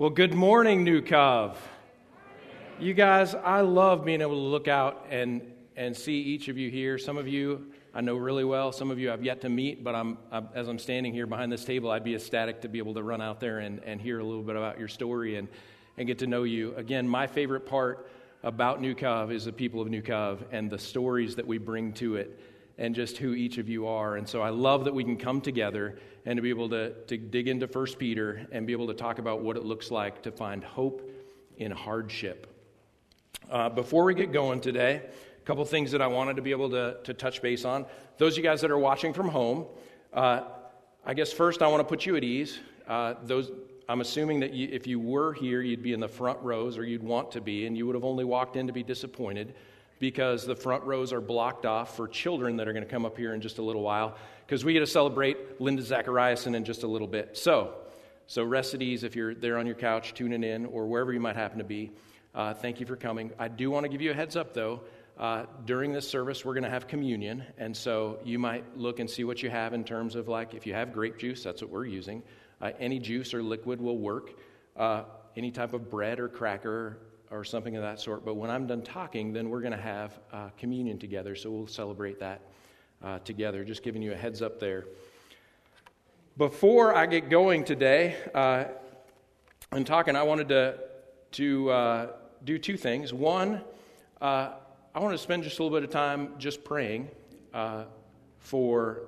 Well, good morning, New Cove. You guys, I love being able to look out and, and see each of you here. Some of you I know really well. Some of you I've yet to meet, but I'm, I'm, as I'm standing here behind this table, I'd be ecstatic to be able to run out there and, and hear a little bit about your story and, and get to know you. Again, my favorite part about New Cove is the people of New Cove and the stories that we bring to it and just who each of you are. And so I love that we can come together and to be able to, to dig into 1 Peter and be able to talk about what it looks like to find hope in hardship. Uh, before we get going today, a couple things that I wanted to be able to, to touch base on. Those of you guys that are watching from home, uh, I guess first I want to put you at ease. Uh, those, I'm assuming that you, if you were here, you'd be in the front rows, or you'd want to be, and you would have only walked in to be disappointed because the front rows are blocked off for children that are going to come up here in just a little while because we get to celebrate Linda Zachariason in just a little bit. So, so ease if you're there on your couch tuning in or wherever you might happen to be. Uh, thank you for coming. I do want to give you a heads up though. Uh, during this service, we're going to have communion, and so you might look and see what you have in terms of like if you have grape juice, that's what we're using. Uh, any juice or liquid will work. Uh, any type of bread or cracker or something of that sort. But when I'm done talking, then we're going to have uh, communion together. So we'll celebrate that uh, together. Just giving you a heads up there. Before I get going today uh, and talking, I wanted to, to uh, do two things. One, uh, I want to spend just a little bit of time just praying uh, for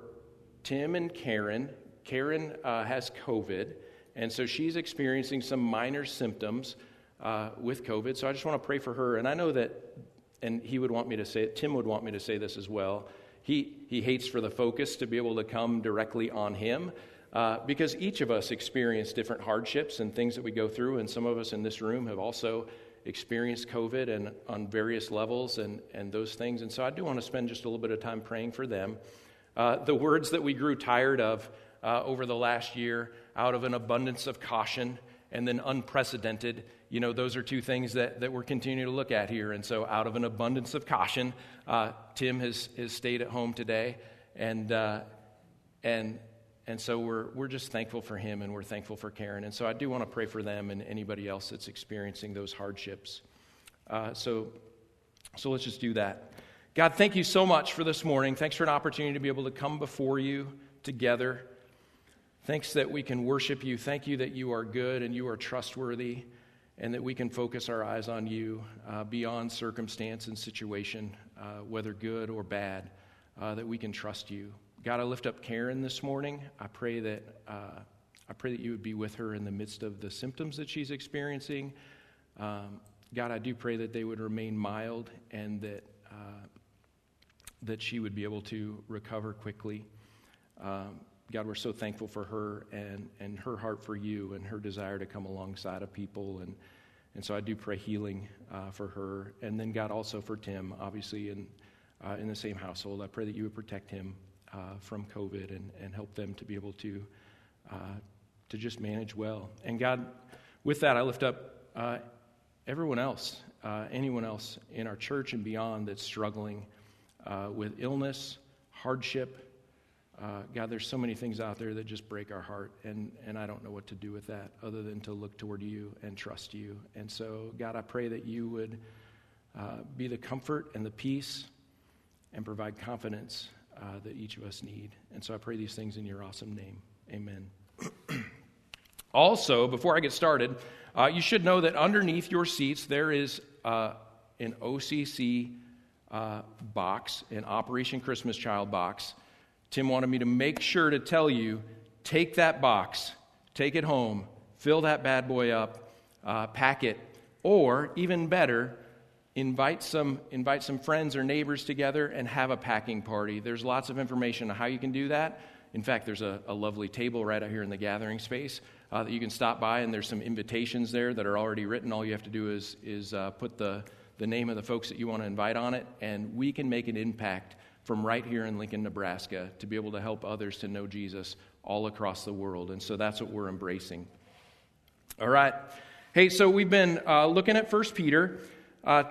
Tim and Karen. Karen has COVID, and so she's experiencing some minor symptoms uh, with COVID. So I just want to pray for her. And I know that, and he would want me to say it, Tim would want me to say this as well. He, he hates for the focus to be able to come directly on him uh, because each of us experience different hardships and things that we go through. And some of us in this room have also experienced COVID and on various levels and, and those things. And so I do want to spend just a little bit of time praying for them. Uh, the words that we grew tired of uh, over the last year out of an abundance of caution and then unprecedented you know, those are two things that, that we're continuing to look at here. And so, out of an abundance of caution, uh, Tim has, has stayed at home today. And, uh, and, and so, we're, we're just thankful for him and we're thankful for Karen. And so, I do want to pray for them and anybody else that's experiencing those hardships. Uh, so, so, let's just do that. God, thank you so much for this morning. Thanks for an opportunity to be able to come before you together. Thanks that we can worship you. Thank you that you are good and you are trustworthy and that we can focus our eyes on you uh, beyond circumstance and situation, uh, whether good or bad, uh, that we can trust you. God, I lift up Karen this morning. I pray that uh, I pray that you would be with her in the midst of the symptoms that she's experiencing. Um, God, I do pray that they would remain mild and that uh, that she would be able to recover quickly. Um, God, we're so thankful for her and, and her heart for you and her desire to come alongside of people. And, and so I do pray healing uh, for her. And then, God, also for Tim, obviously, in, uh, in the same household. I pray that you would protect him uh, from COVID and, and help them to be able to, uh, to just manage well. And, God, with that, I lift up uh, everyone else, uh, anyone else in our church and beyond that's struggling with illness, hardship, uh, God, there's so many things out there that just break our heart, and, and I don't know what to do with that other than to look toward you and trust you. And so, God, I pray that you would uh, be the comfort and the peace and provide confidence uh, that each of us need. And so I pray these things in your awesome name. Amen. also, before I get started, uh, you should know that underneath your seats there is uh, an OCC uh, box, an Operation Christmas Child box. Tim wanted me to make sure to tell you take that box, take it home, fill that bad boy up, uh, pack it, or even better, invite some, invite some friends or neighbors together and have a packing party. There's lots of information on how you can do that. In fact, there's a, a lovely table right out here in the gathering space uh, that you can stop by, and there's some invitations there that are already written. All you have to do is, is uh, put the, the name of the folks that you want to invite on it, and we can make an impact from right here in Lincoln, Nebraska, to be able to help others to know Jesus all across the world. And so that's what we're embracing. All right. Hey, so we've been uh, looking at First Peter, uh,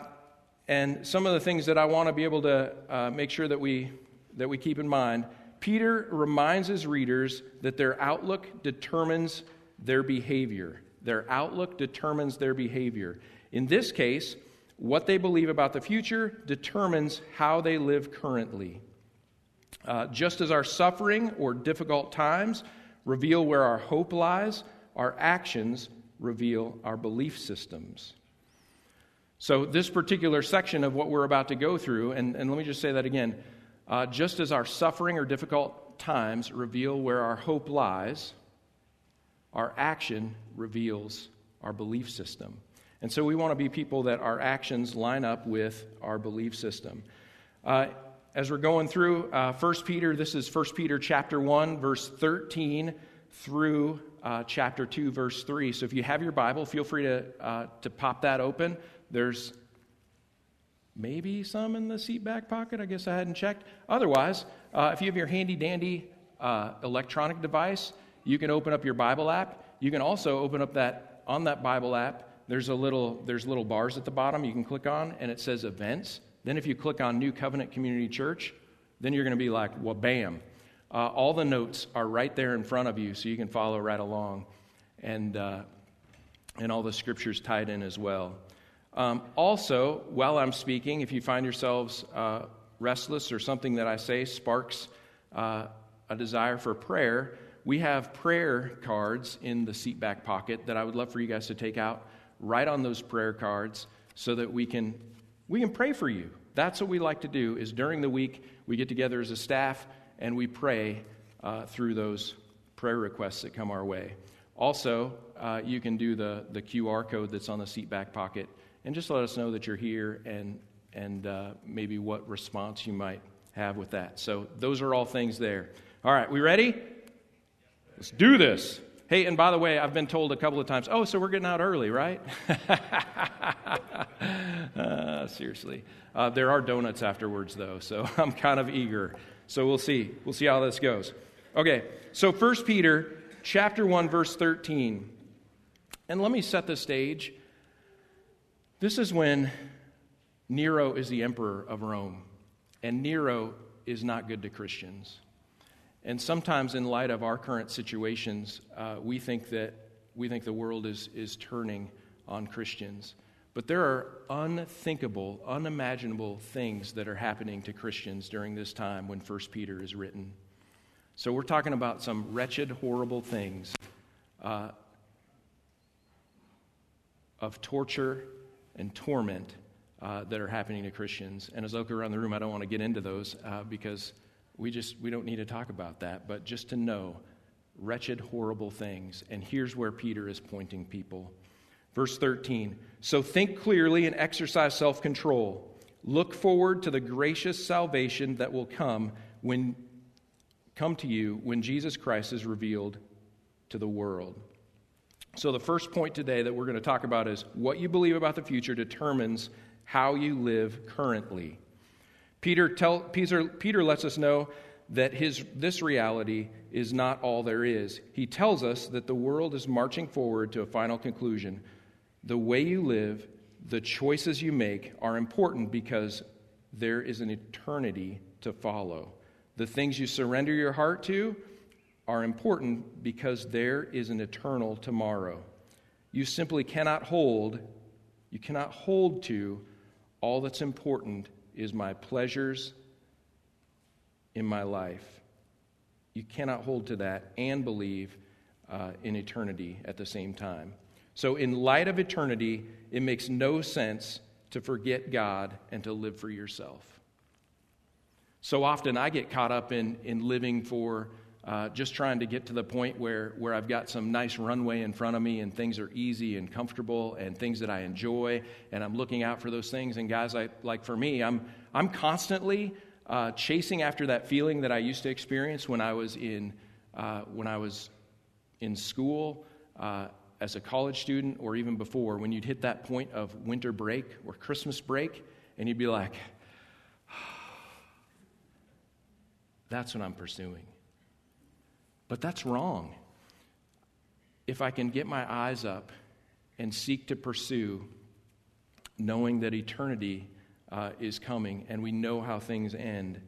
and some of the things that I want to be able to uh, make sure that we that we keep in mind. Peter reminds his readers that their outlook determines their behavior. Their outlook determines their behavior. In this case, what they believe about the future determines how they live currently. Uh, just as our suffering or difficult times reveal where our hope lies, our actions reveal our belief systems. So, this particular section of what we're about to go through, and, and let me just say that again uh, just as our suffering or difficult times reveal where our hope lies, our action reveals our belief system. And so we want to be people that our actions line up with our belief system. Uh, as we're going through uh, 1 Peter, this is 1 Peter chapter 1, verse 13 through uh, chapter 2, verse 3. So if you have your Bible, feel free to, uh, to pop that open. There's maybe some in the seat back pocket. I guess I hadn't checked. Otherwise, uh, if you have your handy dandy uh, electronic device, you can open up your Bible app. You can also open up that on that Bible app. There's a little there's little bars at the bottom you can click on, and it says events. Then if you click on New Covenant Community Church, then you're going to be like, well, bam. Uh, all the notes are right there in front of you, so you can follow right along, and uh, and all the scriptures tied in as well. Um, also, while I'm speaking, if you find yourselves uh, restless or something that I say sparks uh, a desire for prayer, we have prayer cards in the seat back pocket that I would love for you guys to take out. Write on those prayer cards so that we can we can pray for you. That's what we like to do. Is during the week we get together as a staff and we pray uh, through those prayer requests that come our way. Also, uh, you can do the the QR code that's on the seat back pocket and just let us know that you're here and and uh, maybe what response you might have with that. So those are all things there. All right, we ready? Let's do this. Hey, and by the way, I've been told a couple of times, oh, so we're getting out early, right? uh, seriously. Uh, there are donuts afterwards, though, so I'm kind of eager. So we'll see. We'll see how this goes. Okay, so 1 Peter chapter 1, verse 13. And let me set the stage. This is when Nero is the emperor of Rome, and Nero is not good to Christians. And sometimes, in light of our current situations, uh, we think that we think the world is, is turning on Christians. But there are unthinkable, unimaginable things that are happening to Christians during this time when 1 Peter is written. So we're talking about some wretched, horrible things uh, of torture and torment uh, that are happening to Christians. And as I look around the room, I don't want to get into those uh, because we just we don't need to talk about that but just to know wretched horrible things. And here's where peter is pointing people. Verse 13 so think clearly and exercise self-control. Look forward to the gracious salvation that will come when come to you when jesus christ is revealed to the world. So the first point today that we're going to talk about is what you believe about the future determines how you live currently Peter, tell, Peter, Peter lets us know that his, this reality is not all there is. He tells us that the world is marching forward to a final conclusion. The way you live, the choices you make are important because there is an eternity to follow. The things you surrender your heart to are important because there is an eternal tomorrow. You simply cannot hold, you cannot hold to all that's important is my pleasures in my life. You cannot hold to that and believe uh, in eternity at the same time. So, in light of eternity, it makes no sense to forget God and to live for yourself. So often I get caught up in, in living for uh, just trying to get to the point where, where I've got some nice runway in front of me and things are easy and comfortable and things that I enjoy, and I'm looking out for those things. And guys, I, like for me, I'm, I'm constantly uh, chasing after that feeling that I used to experience when I was in, uh, when I was in school. Uh, as a college student, or even before, when you'd hit that point of winter break or Christmas break, and you'd be like, that's what I'm pursuing. But that's wrong. If I can get my eyes up and seek to pursue, knowing that eternity uh, is coming and we know how things end.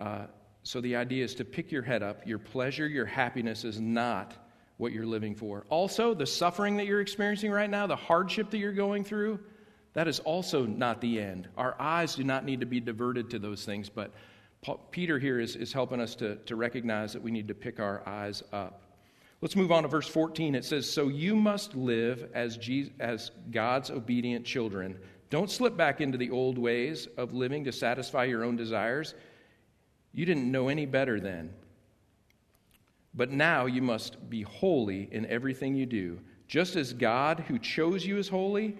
Uh, so the idea is to pick your head up. Your pleasure, your happiness is not what you're living for. Also, the suffering that you're experiencing right now, the hardship that you're going through, that is also not the end. Our eyes do not need to be diverted to those things, but Paul, Peter here is, is helping us to, to recognize that we need to pick our eyes up. Let's move on to verse 14. It says, So you must live as, Jesus, as God's obedient children. Don't slip back into the old ways of living to satisfy your own desires. You didn't know any better then. But now you must be holy in everything you do, just as God who chose you is holy.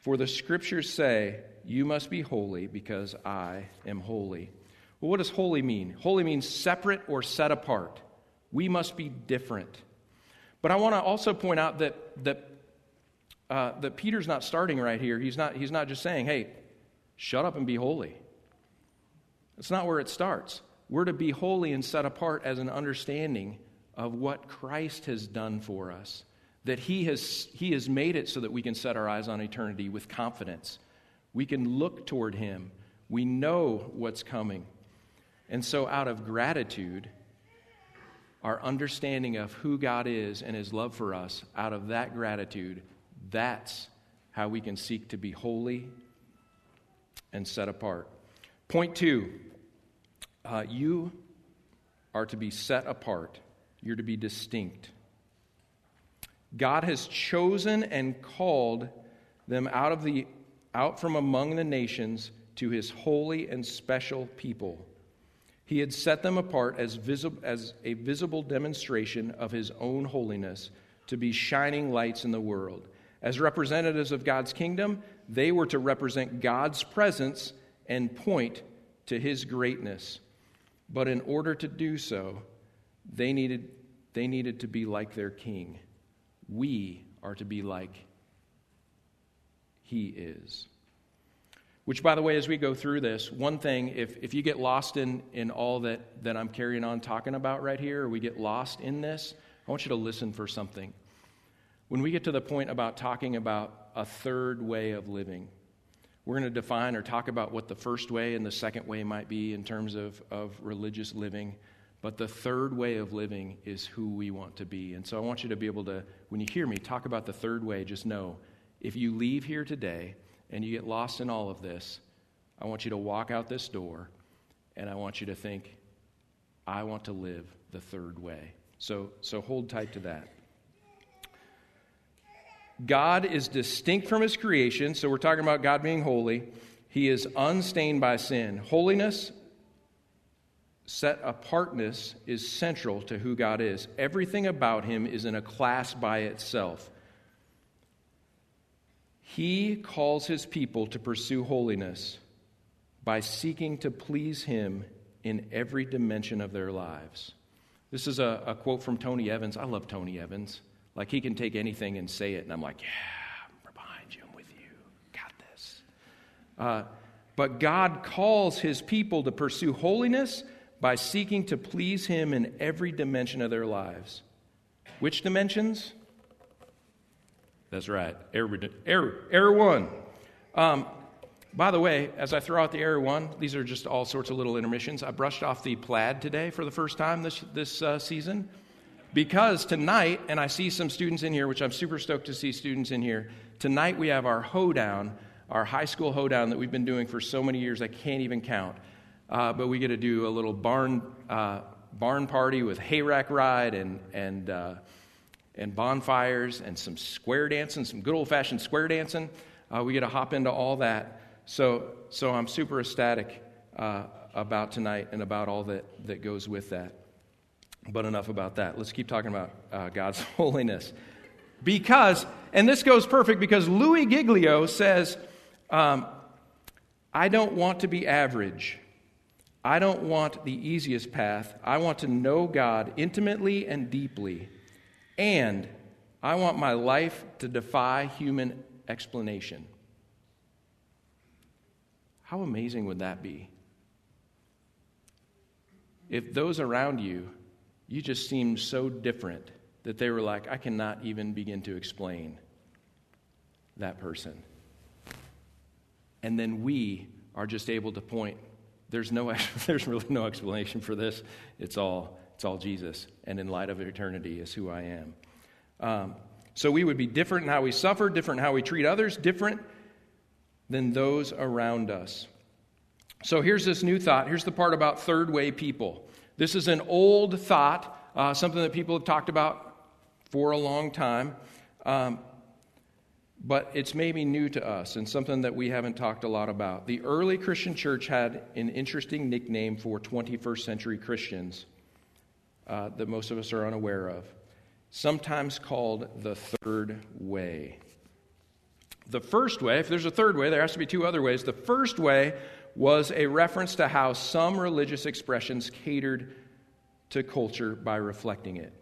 For the scriptures say, You must be holy because I am holy. Well, what does holy mean? Holy means separate or set apart. We must be different. But I want to also point out that, that, uh, that Peter's not starting right here. He's not, he's not just saying, hey, shut up and be holy. That's not where it starts. We're to be holy and set apart as an understanding of what Christ has done for us. That he has, he has made it so that we can set our eyes on eternity with confidence. We can look toward Him. We know what's coming. And so, out of gratitude, our understanding of who God is and His love for us, out of that gratitude, that's how we can seek to be holy and set apart. Point two uh, you are to be set apart, you're to be distinct. God has chosen and called them out of the out from among the nations to his holy and special people. He had set them apart as, visi- as a visible demonstration of his own holiness to be shining lights in the world. As representatives of God's kingdom, they were to represent God's presence and point to his greatness. But in order to do so, they needed, they needed to be like their king. We are to be like he is. Which, by the way, as we go through this, one thing, if, if you get lost in, in all that, that I'm carrying on talking about right here, or we get lost in this, I want you to listen for something. When we get to the point about talking about a third way of living, we're going to define or talk about what the first way and the second way might be in terms of, of religious living. But the third way of living is who we want to be. And so I want you to be able to, when you hear me talk about the third way, just know if you leave here today, and you get lost in all of this, I want you to walk out this door and I want you to think, I want to live the third way. So, so hold tight to that. God is distinct from his creation, so we're talking about God being holy. He is unstained by sin. Holiness, set apartness is central to who God is. Everything about him is in a class by itself. He calls his people to pursue holiness by seeking to please him in every dimension of their lives. This is a, a, quote from Tony Evans. I love Tony Evans. Like, he can take anything and say it, and I'm like, yeah, I'm behind you, I'm with you, got this. Uh, but God calls his people to pursue holiness by seeking to please him in every dimension of their lives. Which dimensions? That's right. Error, error, error one. Um, by the way, as I throw out the error one, these are just all sorts of little intermissions. I brushed off the plaid today for the first time this, this uh, season because tonight, and I see some students in here, which I'm super stoked to see students in here. Tonight we have our hoedown, our high school hoedown that we've been doing for so many years I can't even count. Uh, but we get to do a little barn uh, barn party with hay rack ride and and uh, and bonfires and some square dancing, some good old fashioned square dancing. Uh, we get to hop into all that. So, so I'm super ecstatic uh, about tonight and about all that, that goes with that. But enough about that. Let's keep talking about uh, God's holiness. Because, and this goes perfect because Louis Giglio says, um, I don't want to be average. I don't want the easiest path. I want to know God intimately and deeply. And I want my life to defy human explanation. How amazing would that be? If those around you, you just seemed so different that they were like, I cannot even begin to explain that person. And then we are just able to point, there's, no, there's really no explanation for this. It's all it's all Jesus, and in light of eternity, is who I am. Um, so we would be different in how we suffer, different in how we treat others, different than those around us. So here's this new thought. Here's the part about third way people. This is an old thought, uh, something that people have talked about for a long time. Um, but it's maybe new to us and something that we haven't talked a lot about. The early Christian church had an interesting nickname for 21st century Christians uh, that most of us are unaware of, sometimes called the third way. The first way, if there's a third way, there has to be two other ways. The first way was a reference to how some religious expressions catered to culture by reflecting it.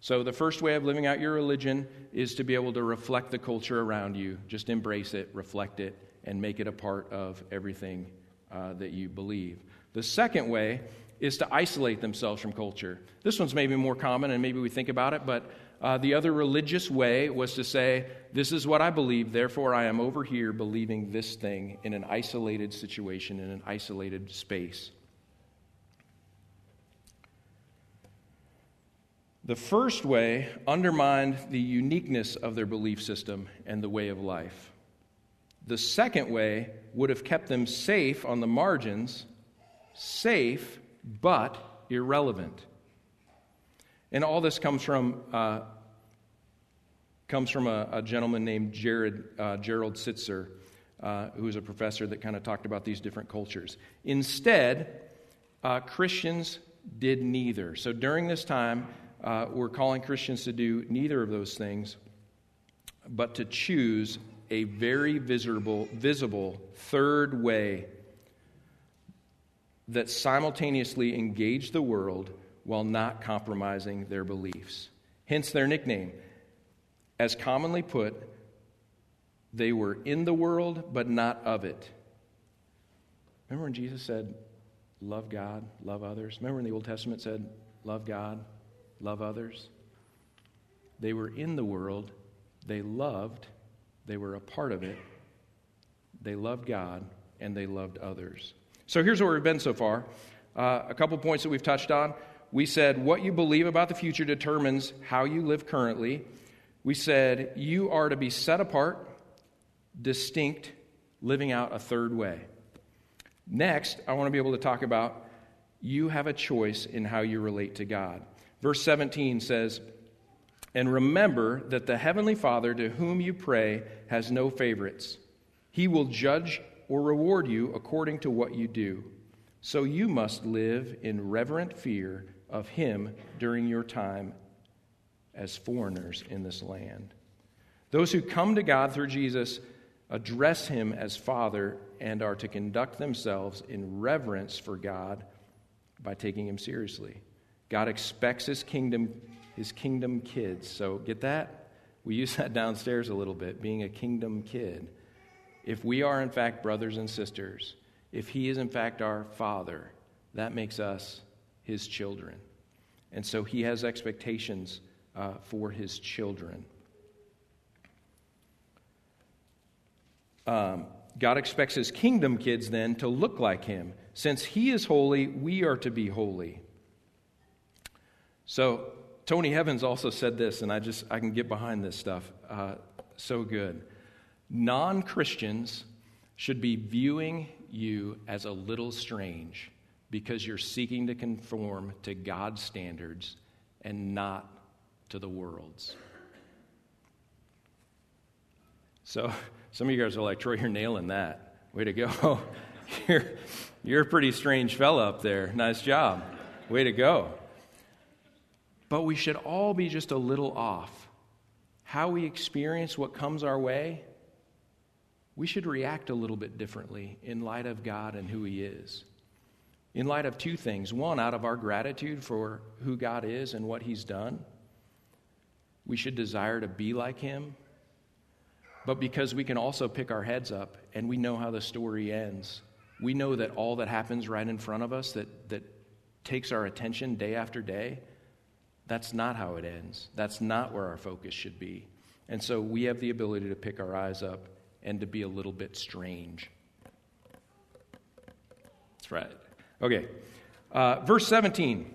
So, the first way of living out your religion is to be able to reflect the culture around you. Just embrace it, reflect it, and make it a part of everything uh, that you believe. The second way is to isolate themselves from culture. This one's maybe more common, and maybe we think about it, but uh, the other religious way was to say, This is what I believe, therefore I am over here believing this thing in an isolated situation, in an isolated space. The first way undermined the uniqueness of their belief system and the way of life. The second way would have kept them safe on the margins, safe but irrelevant. And all this comes from, uh, comes from a, a, gentleman named Jared, uh, Gerald Sittser, uh, who was a professor that kind of talked about these different cultures. Instead, uh, Christians did neither. So during this time, uh, we're calling Christians to do neither of those things, but to choose a very visible, visible third way that simultaneously engaged the world while not compromising their beliefs. Hence their nickname. As commonly put, they were in the world, but not of it. Remember when Jesus said, Love God, love others? Remember when the Old Testament said, Love God, love others. They were in the world, they loved, they were a part of it, they loved God, and they loved others. So here's where we've been so far. Uh, a couple points that we've touched on. We said what you believe about the future determines how you live currently. We said you are to be set apart, distinct, living out a third way. Next, I want to be able to talk about you have a choice in how you relate to God. Verse 17 says, And remember that the Heavenly Father to whom you pray has no favorites. He will judge or reward you according to what you do. So you must live in reverent fear of Him during your time as foreigners in this land. Those who come to God through Jesus address Him as Father and are to conduct themselves in reverence for God by taking Him seriously. God expects his kingdom, his kingdom kids. So get that? We use that downstairs a little bit, being a kingdom kid. If we are, in fact, brothers and sisters, if he is, in fact, our father, that makes us his children. And so he has expectations uh, for his children. Um, God expects his kingdom kids then to look like him. Since he is holy, we are to be holy. So Tony Evans also said this, and I just I can get behind this stuff. Uh, so good. Non Christians should be viewing you as a little strange because you're seeking to conform to God's standards and not to the world's. So some of you guys are like, Troy, you're nailing that. Way to go. you're, you're a pretty strange fella up there. Nice job. Way to go. But we should all be just a little off. How we experience what comes our way, we should react a little bit differently in light of God and who He is. In light of two things. One, out of our gratitude for who God is and what He's done, we should desire to be like Him. But because we can also pick our heads up and we know how the story ends, we know that all that happens right in front of us that, that takes our attention day after day, that's not how it ends. That's not where our focus should be. And so we have the ability to pick our eyes up and to be a little bit strange. That's right. Okay. Uh, verse 17.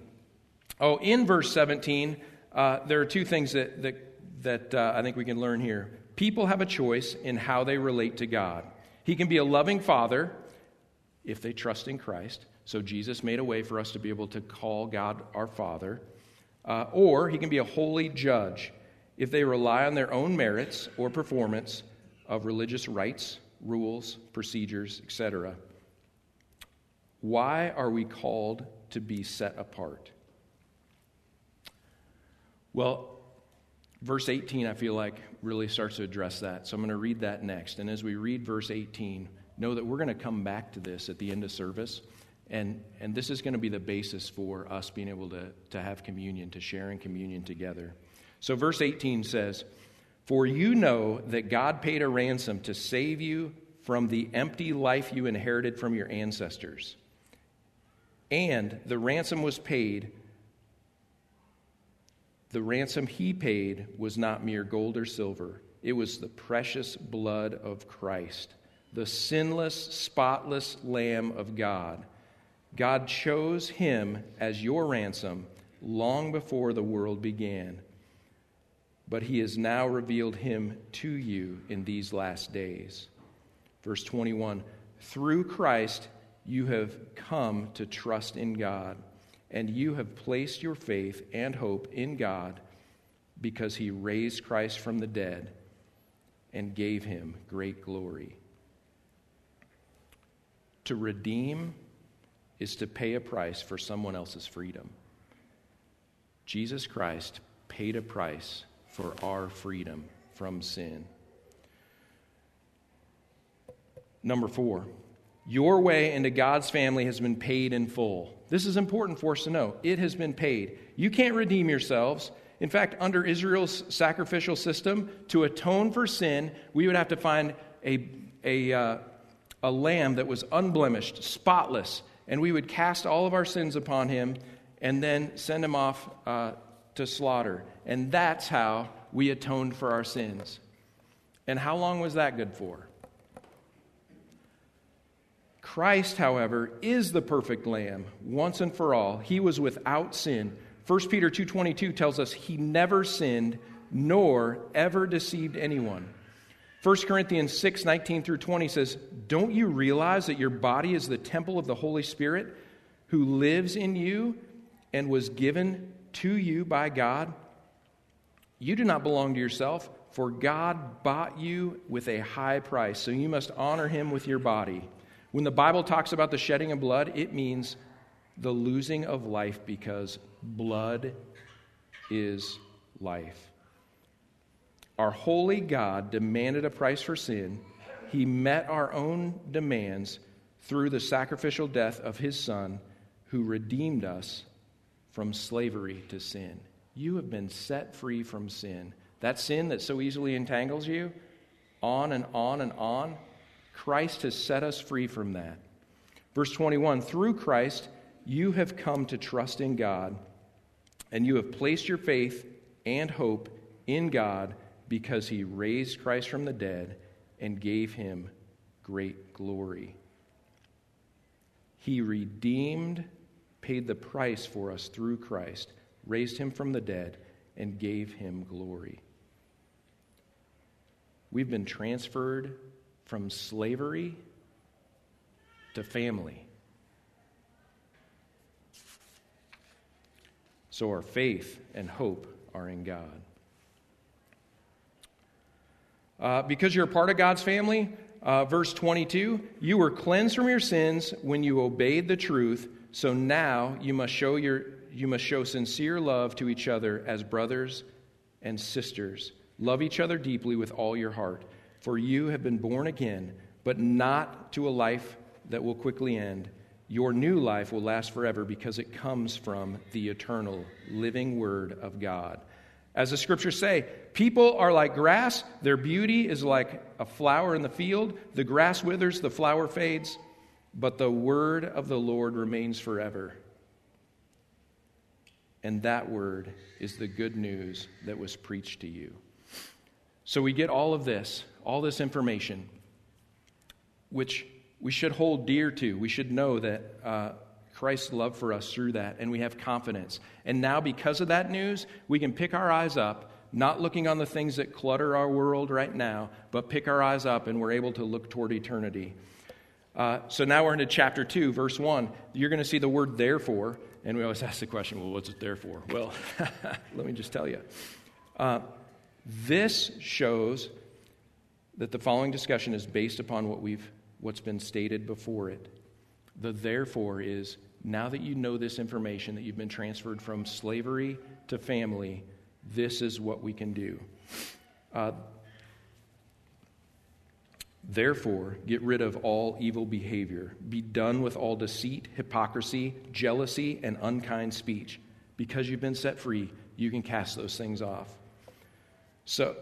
Oh, in verse 17, uh, there are two things that, that, that uh, I think we can learn here. People have a choice in how they relate to God. He can be a loving father if they trust in Christ. So Jesus made a way for us to be able to call God our Father. Uh, or he can be a holy judge if they rely on their own merits or performance of religious rites, rules, procedures, etc. Why are we called to be set apart? Well, verse 18, I feel like, really starts to address that. So I'm going to read that next. And as we read verse 18, know that we're going to come back to this at the end of service. And, and this is going to be the basis for us being able to, to have communion, to share in communion together. So, verse 18 says, For you know that God paid a ransom to save you from the empty life you inherited from your ancestors. And the ransom was paid. The ransom he paid was not mere gold or silver, it was the precious blood of Christ, the sinless, spotless Lamb of God. God chose him as your ransom long before the world began but he has now revealed him to you in these last days. Verse 21 Through Christ you have come to trust in God, and you have placed your faith and hope in God because he raised Christ from the dead and gave him great glory. To redeem is to pay a price for someone else's freedom. Jesus Christ paid a price for our freedom from sin. Number four, your way into God's family has been paid in full. This is important for us to know. It has been paid. You can't redeem yourselves. In fact, under Israel's sacrificial system, to atone for sin, we would have to find a, a, uh, a lamb that was unblemished, spotless, and we would cast all of our sins upon him and then send him off uh, to slaughter. And that's how we atoned for our sins. And how long was that good for? Christ, however, is the perfect lamb once and for all. He was without sin. 1 Peter 2:22 tells us he never sinned nor ever deceived anyone. 1 Corinthians 6, 19 through 20 says, Don't you realize that your body is the temple of the Holy Spirit who lives in you and was given to you by God? You do not belong to yourself, for God bought you with a high price, so you must honor him with your body. When the Bible talks about the shedding of blood, it means the losing of life because blood is life. Our holy God demanded a price for sin. He met our own demands through the sacrificial death of his Son, who redeemed us from slavery to sin. You have been set free from sin. That sin that so easily entangles you, on and on and on, Christ has set us free from that. Verse 21 Through Christ, you have come to trust in God, and you have placed your faith and hope in God because he raised Christ from the dead and gave him great glory. He redeemed paid the price for us through Christ, raised him from the dead, and gave him glory. We've been transferred from slavery to family. So our faith and hope are in God. Uh, because you're a part of God's family, uh, verse 22 you were cleansed from your sins when you obeyed the truth so now you must show your you must show sincere love to each other as brothers and sisters. Love each other deeply with all your heart, for you have been born again, but not to a life that will quickly end. Your new life will last forever because it comes from the eternal living word of God. As the scriptures say, people are like grass, their beauty is like a flower in the field. The grass withers, the flower fades but the word of the Lord remains forever. And that word is the good news that was preached to you. So we get all of this, all this information, which we should hold dear to. We should know that uh, Christ's love for us through that, and we have confidence. And now, because of that news, we can pick our eyes up not looking on the things that clutter our world right now, but pick our eyes up and we're able to look toward eternity. Uh, so now we're into chapter 2, verse 1. You're going to see the word therefore. And we always ask the question, well, what's it there for? Well, let me just tell you. Uh, this shows that the following discussion is based upon what we've, what's been stated before it. The therefore is now that you know this information, that you've been transferred from slavery to family, this is what we can do. Uh, Therefore, get rid of all evil behavior. Be done with all deceit, hypocrisy, jealousy, and unkind speech. Because you've been set free, you can cast those things off. So,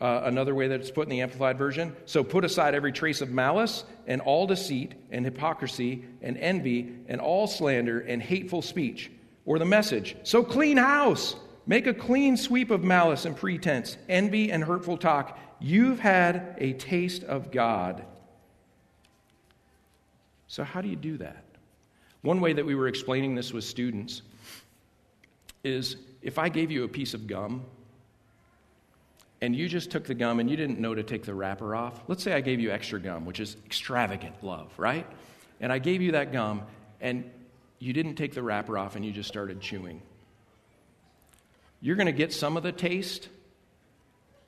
uh, another way that it's put in the Amplified Version so put aside every trace of malice and all deceit and hypocrisy and envy and all slander and hateful speech. Or the message so clean house. Make a clean sweep of malice and pretense, envy and hurtful talk You've had a taste of God. So, how do you do that? One way that we were explaining this with students is if I gave you a piece of gum and you just took the gum and you didn't know to take the wrapper off, let's say I gave you extra gum, which is extravagant love, right? And I gave you that gum and you didn't take the wrapper off and you just started chewing. You're going to get some of the taste,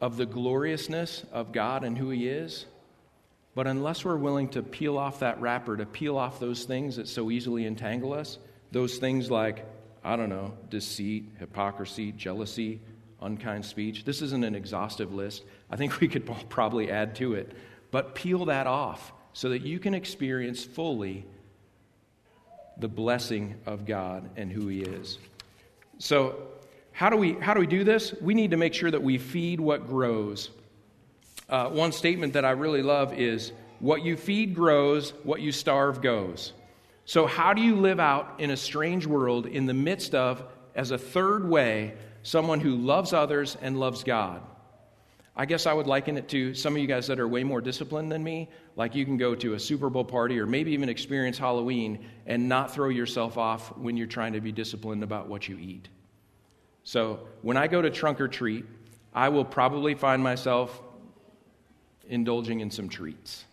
of the gloriousness of God and who He is. But unless we're willing to peel off that wrapper, to peel off those things that so easily entangle us, those things like, I don't know, deceit, hypocrisy, jealousy, unkind speech. This isn't an exhaustive list. I think we could probably add to it. But peel that off so that you can experience fully the blessing of God and who He is. So, how do we, how do, we do this? We need to make sure that we feed what grows. Uh, one statement that I really love is what you feed grows, what you starve goes. So, how do you live out in a strange world in the midst of, as a third way, someone who loves others and loves God? I guess I would liken it to some of you guys that are way more disciplined than me. Like you can go to a Super Bowl party or maybe even experience Halloween and not throw yourself off when you're trying to be disciplined about what you eat. So when I go to trunk or treat, I will probably find myself indulging in some treats.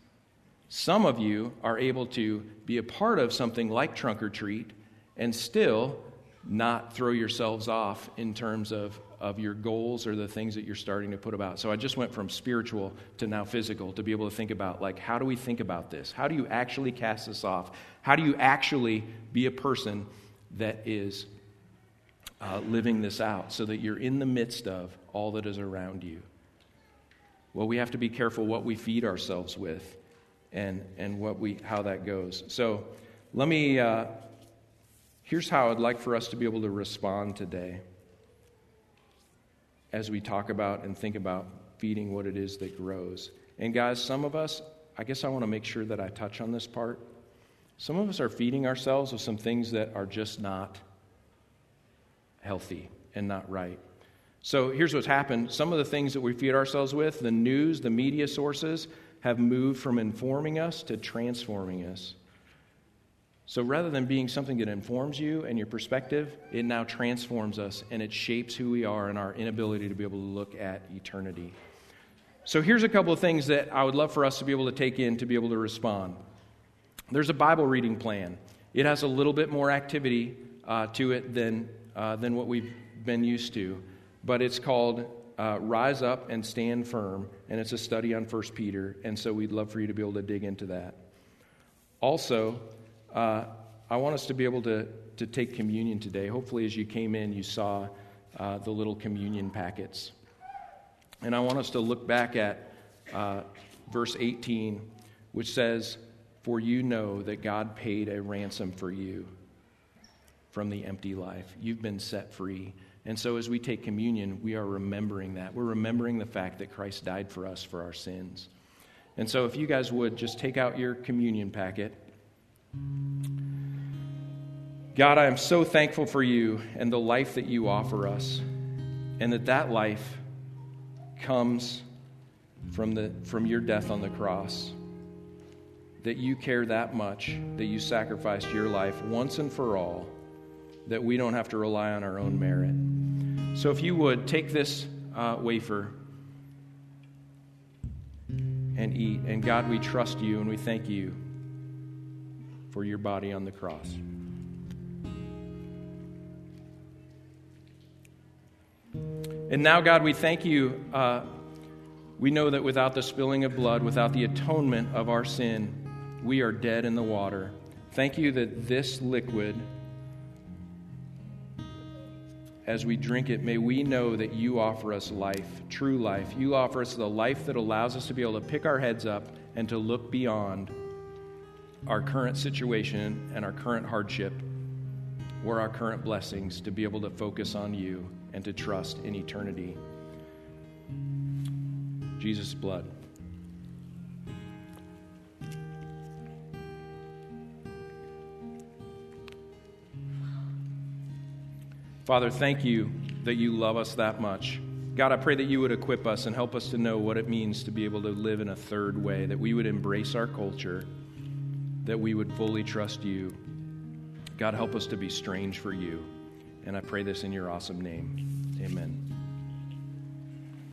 Some of you are able to be a part of something like trunk or treat and still not throw yourselves off in terms of, of your goals or the things that you're starting to put about. So I just went from spiritual to now physical to be able to think about like how do we think about this? How do you actually cast this off? How do you actually be a person that is uh, living this out so that you're in the midst of all that is around you. Well, we have to be careful what we feed ourselves with and, and what we, how that goes. So let me, uh, here's how I'd like for us to be able to respond today as we talk about and think about feeding what it is that grows. And guys, some of us, I guess I want to make sure that I touch on this part. Some of us are feeding ourselves with some things that are just not healthy and not right. So here's what's happened. Some of the things that we feed ourselves with, the news, the media sources, have moved from informing us to transforming us. So rather than being something that informs you and your perspective, it now transforms us and it shapes who we are and our inability to be able to look at eternity. So here's a couple of things that I would love for us to be able to take in to be able to respond. There's a Bible reading plan. It has a little bit more activity uh, to it than uh, than what we've been used to. But it's called uh, Rise Up and Stand Firm, and it's a study on 1 Peter, and so we'd love for you to be able to dig into that. Also, uh, I want us to be able to, to take communion today. Hopefully, as you came in, you saw uh, the little communion packets. And I want us to look back at uh, verse 18, which says, For you know that God paid a ransom for you from the empty life. You've been set free. And so as we take communion, we are remembering that. We're remembering the fact that Christ died for us for our sins. And so if you guys would just take out your communion packet. God, I am so thankful for you and the life that you offer us, and that that life comes from, the, from your death on the cross. That you care that much, that you sacrificed your life once and for all that we don't have to rely on our own merit. So if you would take this uh, wafer and eat. And God, we trust you and we thank you for your body on the cross. And now, God, we thank you. Uh, we know that without the spilling of blood, without the atonement of our sin, we are dead in the water. Thank you that this liquid, as we drink it, may we know that you offer us life, true life. You offer us the life that allows us to be able to pick our heads up and to look beyond our current situation and our current hardship or our current blessings to be able to focus on you and to trust in eternity. Jesus' blood. Father, thank you that you love us that much. God, I pray that you would equip us and help us to know what it means to be able to live in a third way, that we would embrace our culture, that we would fully trust you. God, help us to be strange for you. And I pray this in your awesome name. Amen.